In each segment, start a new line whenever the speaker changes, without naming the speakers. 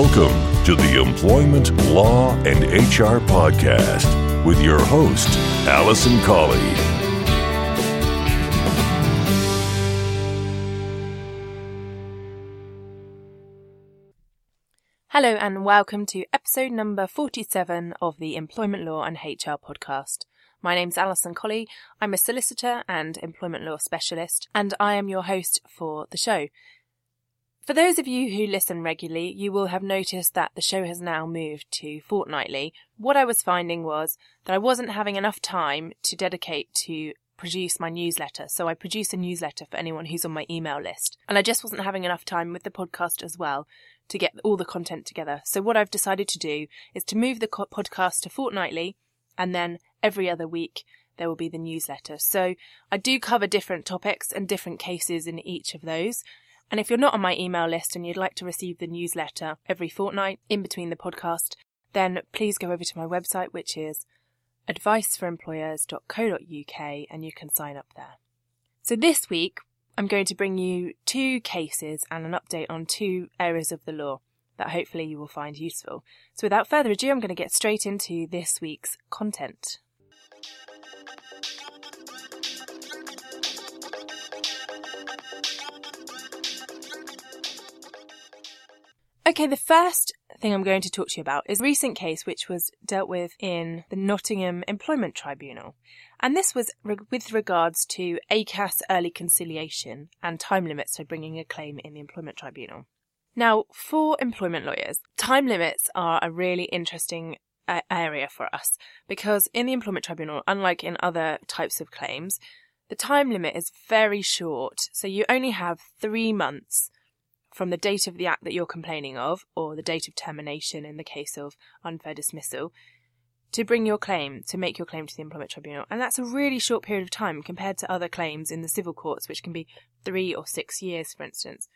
Welcome to the Employment Law and HR Podcast with your host, Alison Colley.
Hello, and welcome to episode number 47 of the Employment Law and HR podcast. My name's Alison Colley. I'm a solicitor and employment law specialist, and I am your host for the show. For those of you who listen regularly, you will have noticed that the show has now moved to fortnightly. What I was finding was that I wasn't having enough time to dedicate to produce my newsletter. So I produce a newsletter for anyone who's on my email list. And I just wasn't having enough time with the podcast as well to get all the content together. So what I've decided to do is to move the podcast to fortnightly and then every other week there will be the newsletter. So I do cover different topics and different cases in each of those. And if you're not on my email list and you'd like to receive the newsletter every fortnight in between the podcast, then please go over to my website, which is adviceforemployers.co.uk, and you can sign up there. So this week, I'm going to bring you two cases and an update on two areas of the law that hopefully you will find useful. So without further ado, I'm going to get straight into this week's content. Okay, the first thing I'm going to talk to you about is a recent case which was dealt with in the Nottingham Employment Tribunal. And this was re- with regards to ACAS early conciliation and time limits for bringing a claim in the Employment Tribunal. Now, for employment lawyers, time limits are a really interesting uh, area for us because in the Employment Tribunal, unlike in other types of claims, the time limit is very short. So you only have three months from the date of the act that you're complaining of, or the date of termination in the case of unfair dismissal, to bring your claim, to make your claim to the Employment Tribunal. And that's a really short period of time compared to other claims in the civil courts, which can be three or six years, for instance.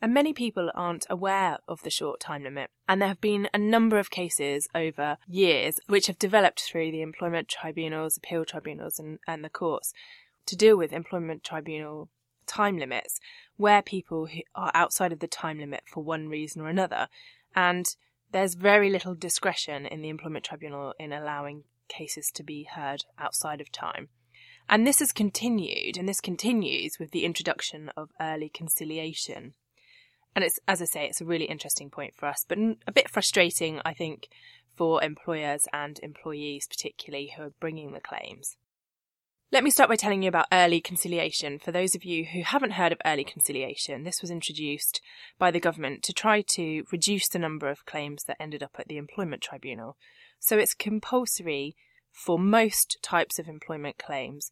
And many people aren't aware of the short time limit. And there have been a number of cases over years which have developed through the employment tribunals, appeal tribunals, and, and the courts to deal with employment tribunal time limits where people are outside of the time limit for one reason or another. And there's very little discretion in the employment tribunal in allowing cases to be heard outside of time. And this has continued, and this continues with the introduction of early conciliation. And it's, as I say, it's a really interesting point for us, but a bit frustrating, I think, for employers and employees, particularly who are bringing the claims. Let me start by telling you about early conciliation. For those of you who haven't heard of early conciliation, this was introduced by the government to try to reduce the number of claims that ended up at the Employment Tribunal. So it's compulsory for most types of employment claims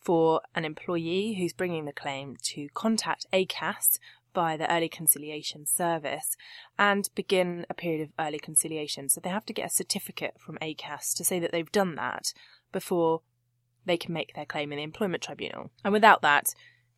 for an employee who's bringing the claim to contact ACAS by the early conciliation service and begin a period of early conciliation. So they have to get a certificate from ACAS to say that they've done that before they can make their claim in the employment tribunal. And without that,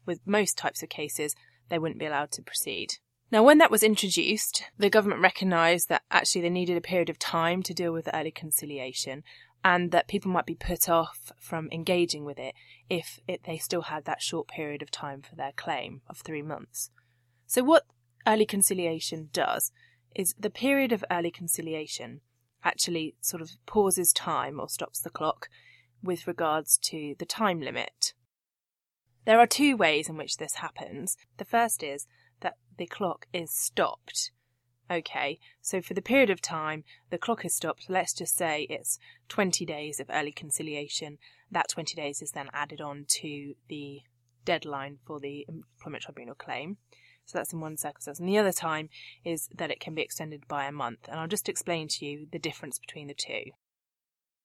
with most types of cases, they wouldn't be allowed to proceed. Now, when that was introduced, the government recognised that actually they needed a period of time to deal with early conciliation and that people might be put off from engaging with it if it, they still had that short period of time for their claim of three months. So, what early conciliation does is the period of early conciliation actually sort of pauses time or stops the clock with regards to the time limit. There are two ways in which this happens. The first is that the clock is stopped. Okay, so for the period of time the clock is stopped, let's just say it's 20 days of early conciliation. That 20 days is then added on to the deadline for the employment tribunal claim. So that's in one circumstance. And the other time is that it can be extended by a month. And I'll just explain to you the difference between the two.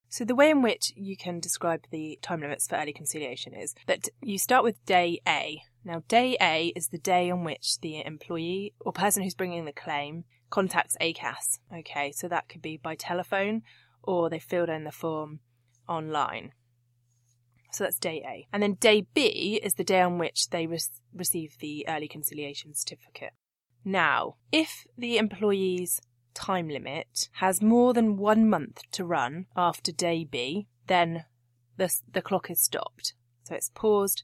So, the way in which you can describe the time limits for early conciliation is that you start with day A. Now, day A is the day on which the employee or person who's bringing the claim contacts ACAS. Okay, so that could be by telephone or they filled in the form online. So that's day A. And then day B is the day on which they re- receive the early conciliation certificate. Now, if the employee's time limit has more than one month to run after day B, then the, the clock is stopped. So it's paused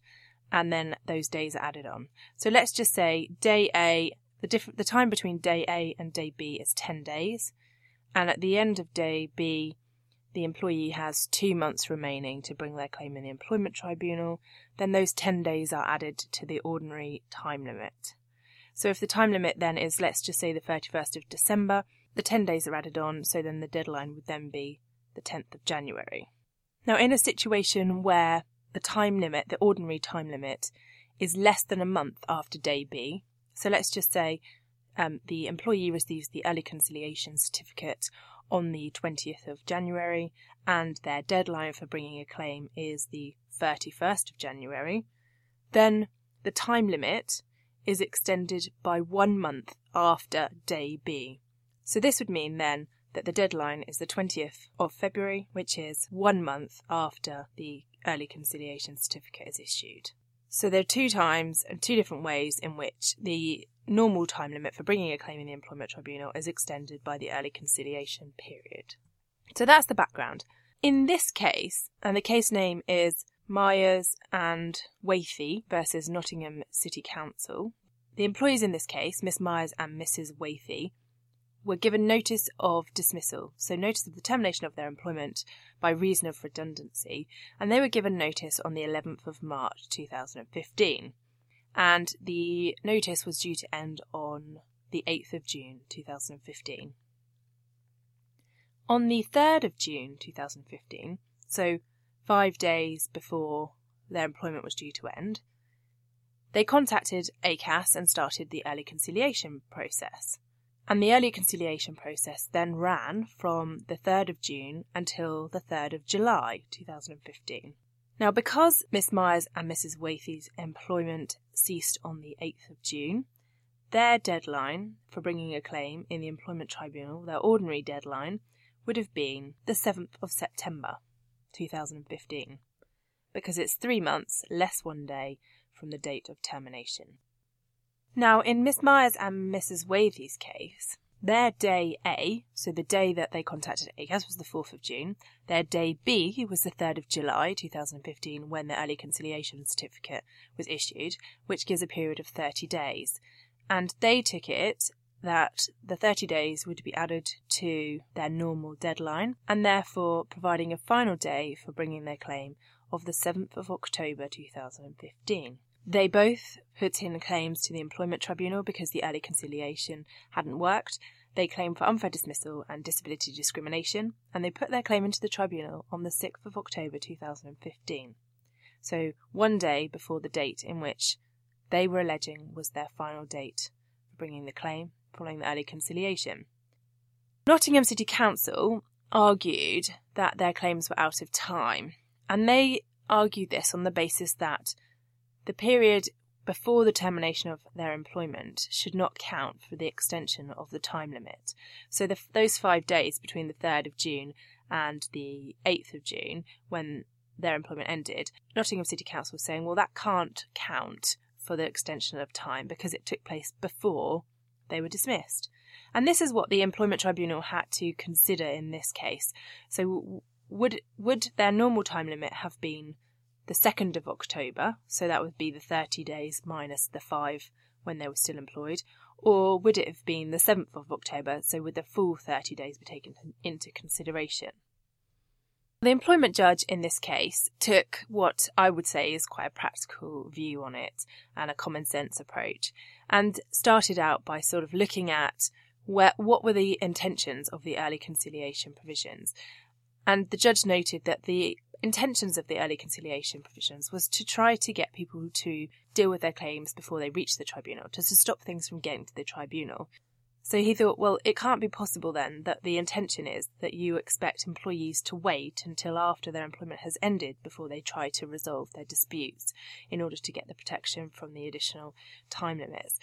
and then those days are added on. So let's just say day A the, diff- the time between day A and day B is 10 days. And at the end of day B, the employee has two months remaining to bring their claim in the employment tribunal, then those 10 days are added to the ordinary time limit. So if the time limit then is, let's just say, the 31st of December, the 10 days are added on, so then the deadline would then be the 10th of January. Now, in a situation where the time limit, the ordinary time limit, is less than a month after day B, so let's just say um, the employee receives the early conciliation certificate on the 20th of January, and their deadline for bringing a claim is the 31st of January, then the time limit is extended by one month after day B. So this would mean then that the deadline is the 20th of February, which is one month after the early conciliation certificate is issued. So there are two times and two different ways in which the normal time limit for bringing a claim in the employment tribunal is extended by the early conciliation period. So that's the background. In this case, and the case name is Myers and Wathie versus Nottingham City Council, the employees in this case, Miss Myers and Mrs. Wathie, were given notice of dismissal, so notice of the termination of their employment by reason of redundancy, and they were given notice on the 11th of March 2015 and the notice was due to end on the 8th of June 2015. On the 3rd of June 2015, so five days before their employment was due to end, they contacted ACAS and started the early conciliation process. And the early conciliation process then ran from the 3rd of June until the 3rd of July 2015. Now, because Miss Myers and Mrs. Wathie's employment ceased on the 8th of June, their deadline for bringing a claim in the Employment Tribunal, their ordinary deadline, would have been the 7th of September 2015, because it's three months less one day from the date of termination. Now, in Miss Myers and Mrs. Wathie's case, their day A, so the day that they contacted ACAS was the 4th of June. Their day B was the 3rd of July 2015 when the early conciliation certificate was issued, which gives a period of 30 days. And they took it that the 30 days would be added to their normal deadline and therefore providing a final day for bringing their claim of the 7th of October 2015. They both put in claims to the Employment Tribunal because the early conciliation hadn't worked. They claimed for unfair dismissal and disability discrimination, and they put their claim into the tribunal on the 6th of October 2015. So, one day before the date in which they were alleging was their final date for bringing the claim following the early conciliation. Nottingham City Council argued that their claims were out of time, and they argued this on the basis that the period before the termination of their employment should not count for the extension of the time limit. So the, those five days between the 3rd of June and the 8th of June, when their employment ended, Nottingham City Council was saying, well, that can't count for the extension of time because it took place before they were dismissed. And this is what the Employment Tribunal had to consider in this case. So would would their normal time limit have been the 2nd of October, so that would be the 30 days minus the 5 when they were still employed, or would it have been the 7th of October, so would the full 30 days be taken into consideration? The employment judge in this case took what I would say is quite a practical view on it and a common sense approach, and started out by sort of looking at where, what were the intentions of the early conciliation provisions. And the judge noted that the intentions of the early conciliation provisions was to try to get people to deal with their claims before they reach the tribunal, to, to stop things from getting to the tribunal. So he thought, well, it can't be possible then that the intention is that you expect employees to wait until after their employment has ended before they try to resolve their disputes in order to get the protection from the additional time limits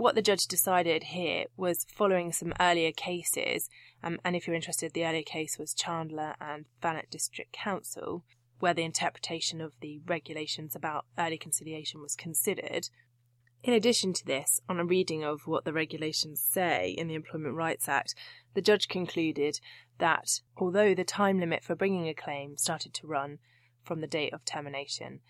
what the judge decided here was following some earlier cases, um, and if you're interested, the earlier case was Chandler and Thanet District Council, where the interpretation of the regulations about early conciliation was considered. In addition to this, on a reading of what the regulations say in the Employment Rights Act, the judge concluded that although the time limit for bringing a claim started to run from the date of termination,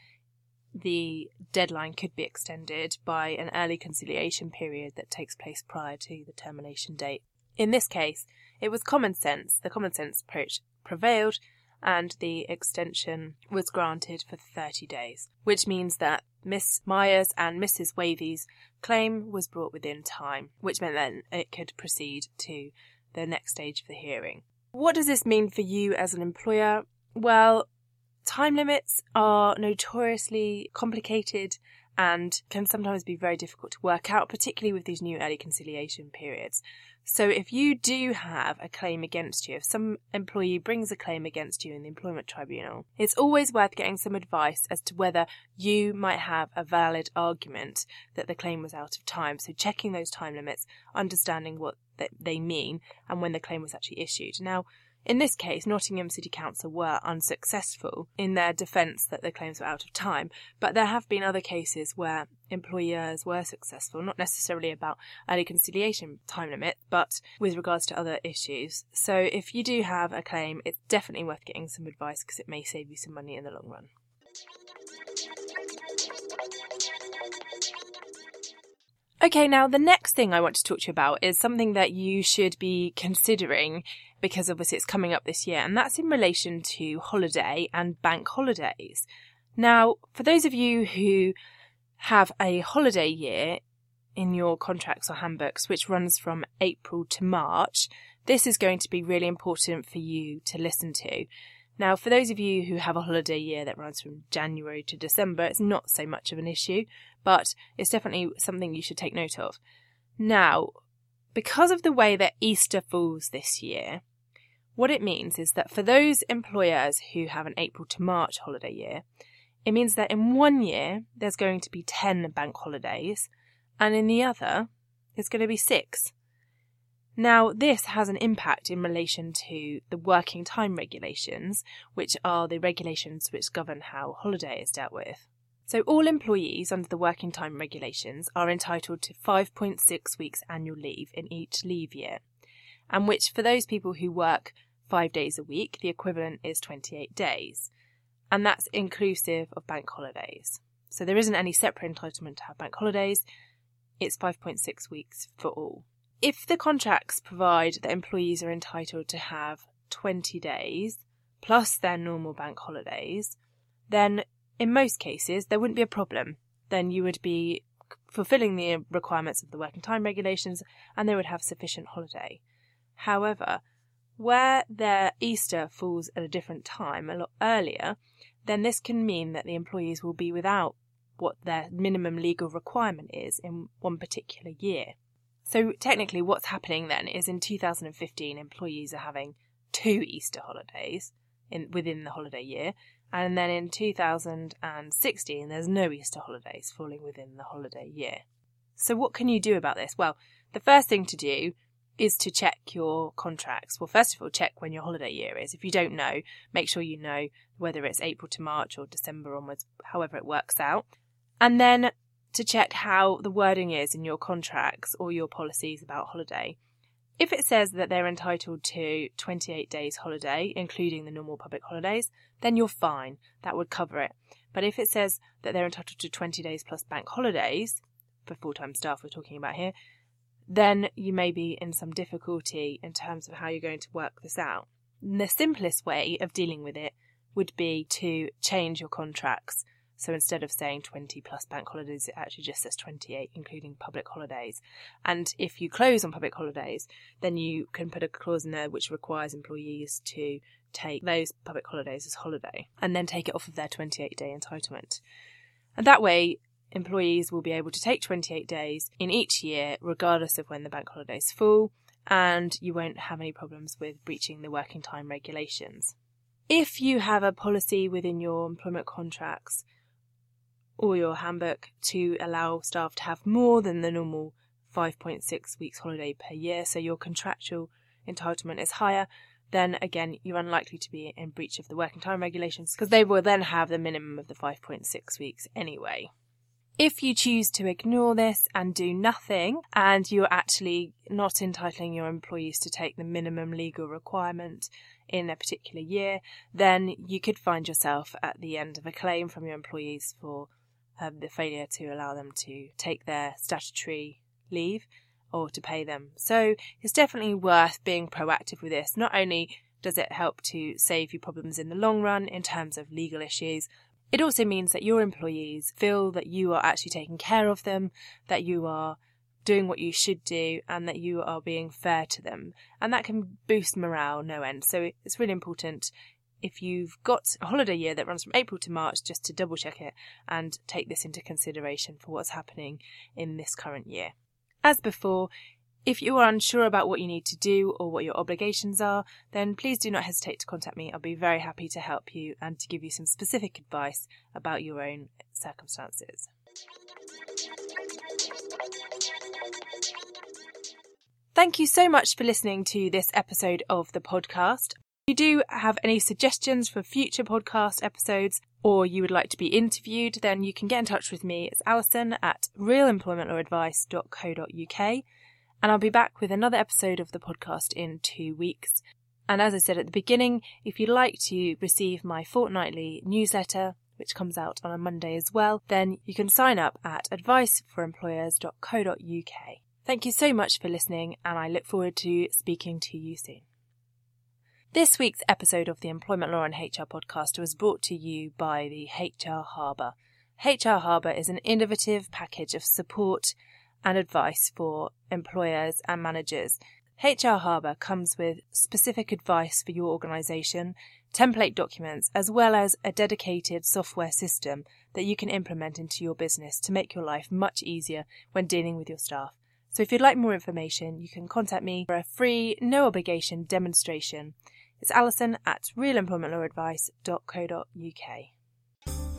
the deadline could be extended by an early conciliation period that takes place prior to the termination date. In this case, it was common sense, the common sense approach prevailed, and the extension was granted for 30 days, which means that Miss Myers and Mrs. Wathie's claim was brought within time, which meant then it could proceed to the next stage of the hearing. What does this mean for you as an employer? Well, time limits are notoriously complicated and can sometimes be very difficult to work out, particularly with these new early conciliation periods. So if you do have a claim against you, if some employee brings a claim against you in the employment tribunal, it's always worth getting some advice as to whether you might have a valid argument that the claim was out of time. So checking those time limits, understanding what they mean and when the claim was actually issued. Now, in this case, Nottingham City Council were unsuccessful in their defence that the claims were out of time, but there have been other cases where employers were successful, not necessarily about early conciliation time limit, but with regards to other issues. So if you do have a claim, it's definitely worth getting some advice because it may save you some money in the long run. Okay, now the next thing I want to talk to you about is something that you should be considering because obviously it's coming up this year, and that's in relation to holiday and bank holidays. Now, for those of you who have a holiday year in your contracts or handbooks, which runs from April to March, this is going to be really important for you to listen to. Now, for those of you who have a holiday year that runs from January to December, it's not so much of an issue, but it's definitely something you should take note of. Now, because of the way that Easter falls this year, what it means is that for those employers who have an April to March holiday year, it means that in one year there's going to be 10 bank holidays, and in the other, it's going to be six. Now, this has an impact in relation to the working time regulations, which are the regulations which govern how holiday is dealt with. So, all employees under the working time regulations are entitled to 5.6 weeks annual leave in each leave year, and which, for those people who work five days a week, the equivalent is 28 days, and that's inclusive of bank holidays. So, there isn't any separate entitlement to have bank holidays, it's 5.6 weeks for all. If the contracts provide that employees are entitled to have 20 days plus their normal bank holidays, then in most cases there wouldn't be a problem. Then you would be fulfilling the requirements of the working time regulations and they would have sufficient holiday. However, where their Easter falls at a different time, a lot earlier, then this can mean that the employees will be without what their minimum legal requirement is in one particular year. So technically, what's happening then is in 2015, employees are having two Easter holidays in within the holiday year, and then in 2016, there's no Easter holidays falling within the holiday year. So what can you do about this? Well, the first thing to do is to check your contracts. Well, first of all, check when your holiday year is. If you don't know, make sure you know whether it's April to March or December onwards, however it works out. And then to check how the wording is in your contracts or your policies about holiday. If it says that they're entitled to 28 days holiday, including the normal public holidays, then you're fine. That would cover it. But if it says that they're entitled to 20 days plus bank holidays, for full time staff we're talking about here, then you may be in some difficulty in terms of how you're going to work this out. And the simplest way of dealing with it would be to change your contracts so instead of saying 20 plus bank holidays, it actually just says 28, including public holidays. And if you close on public holidays, then you can put a clause in there which requires employees to take those public holidays as holiday and then take it off of their 28 day entitlement. And that way, employees will be able to take 28 days in each year, regardless of when the bank holidays fall, and you won't have any problems with breaching the working time regulations. If you have a policy within your employment contracts or your handbook to allow staff to have more than the normal 5.6 weeks holiday per year, so your contractual entitlement is higher, then again, you're unlikely to be in breach of the working time regulations because they will then have the minimum of the 5.6 weeks anyway. If you choose to ignore this and do nothing, and you're actually not entitling your employees to take the minimum legal requirement in a particular year, then you could find yourself at the end of a claim from your employees for um, the failure to allow them to take their statutory leave or to pay them. So it's definitely worth being proactive with this. Not only does it help to save you problems in the long run in terms of legal issues, it also means that your employees feel that you are actually taking care of them, that you are doing what you should do, and that you are being fair to them. And that can boost morale no end. So it's really important if you've got a holiday year that runs from April to March, just to double check it and take this into consideration for what's happening in this current year. As before, if you are unsure about what you need to do or what your obligations are, then please do not hesitate to contact me. I'll be very happy to help you and to give you some specific advice about your own circumstances. Thank you so much for listening to this episode of the podcast. If you do have any suggestions for future podcast episodes or you would like to be interviewed, then you can get in touch with me. It's Alison at realemploymentlawadvice.co.uk and I'll be back with another episode of the podcast in two weeks. And as I said at the beginning, if you'd like to receive my fortnightly newsletter, which comes out on a Monday as well, then you can sign up at adviceforemployers.co.uk. Thank you so much for listening, and I look forward to speaking to you soon. This week's episode of the Employment Law and HR podcast was brought to you by the HR Harbour. HR Harbour is an innovative package of support and advice for employers and managers. HR Harbour comes with specific advice for your organisation, template documents, as well as a dedicated software system that you can implement into your business to make your life much easier when dealing with your staff. So if you'd like more information, you can contact me for a free, no obligation demonstration. It's alison at realemploymentlawadvice.co.uk.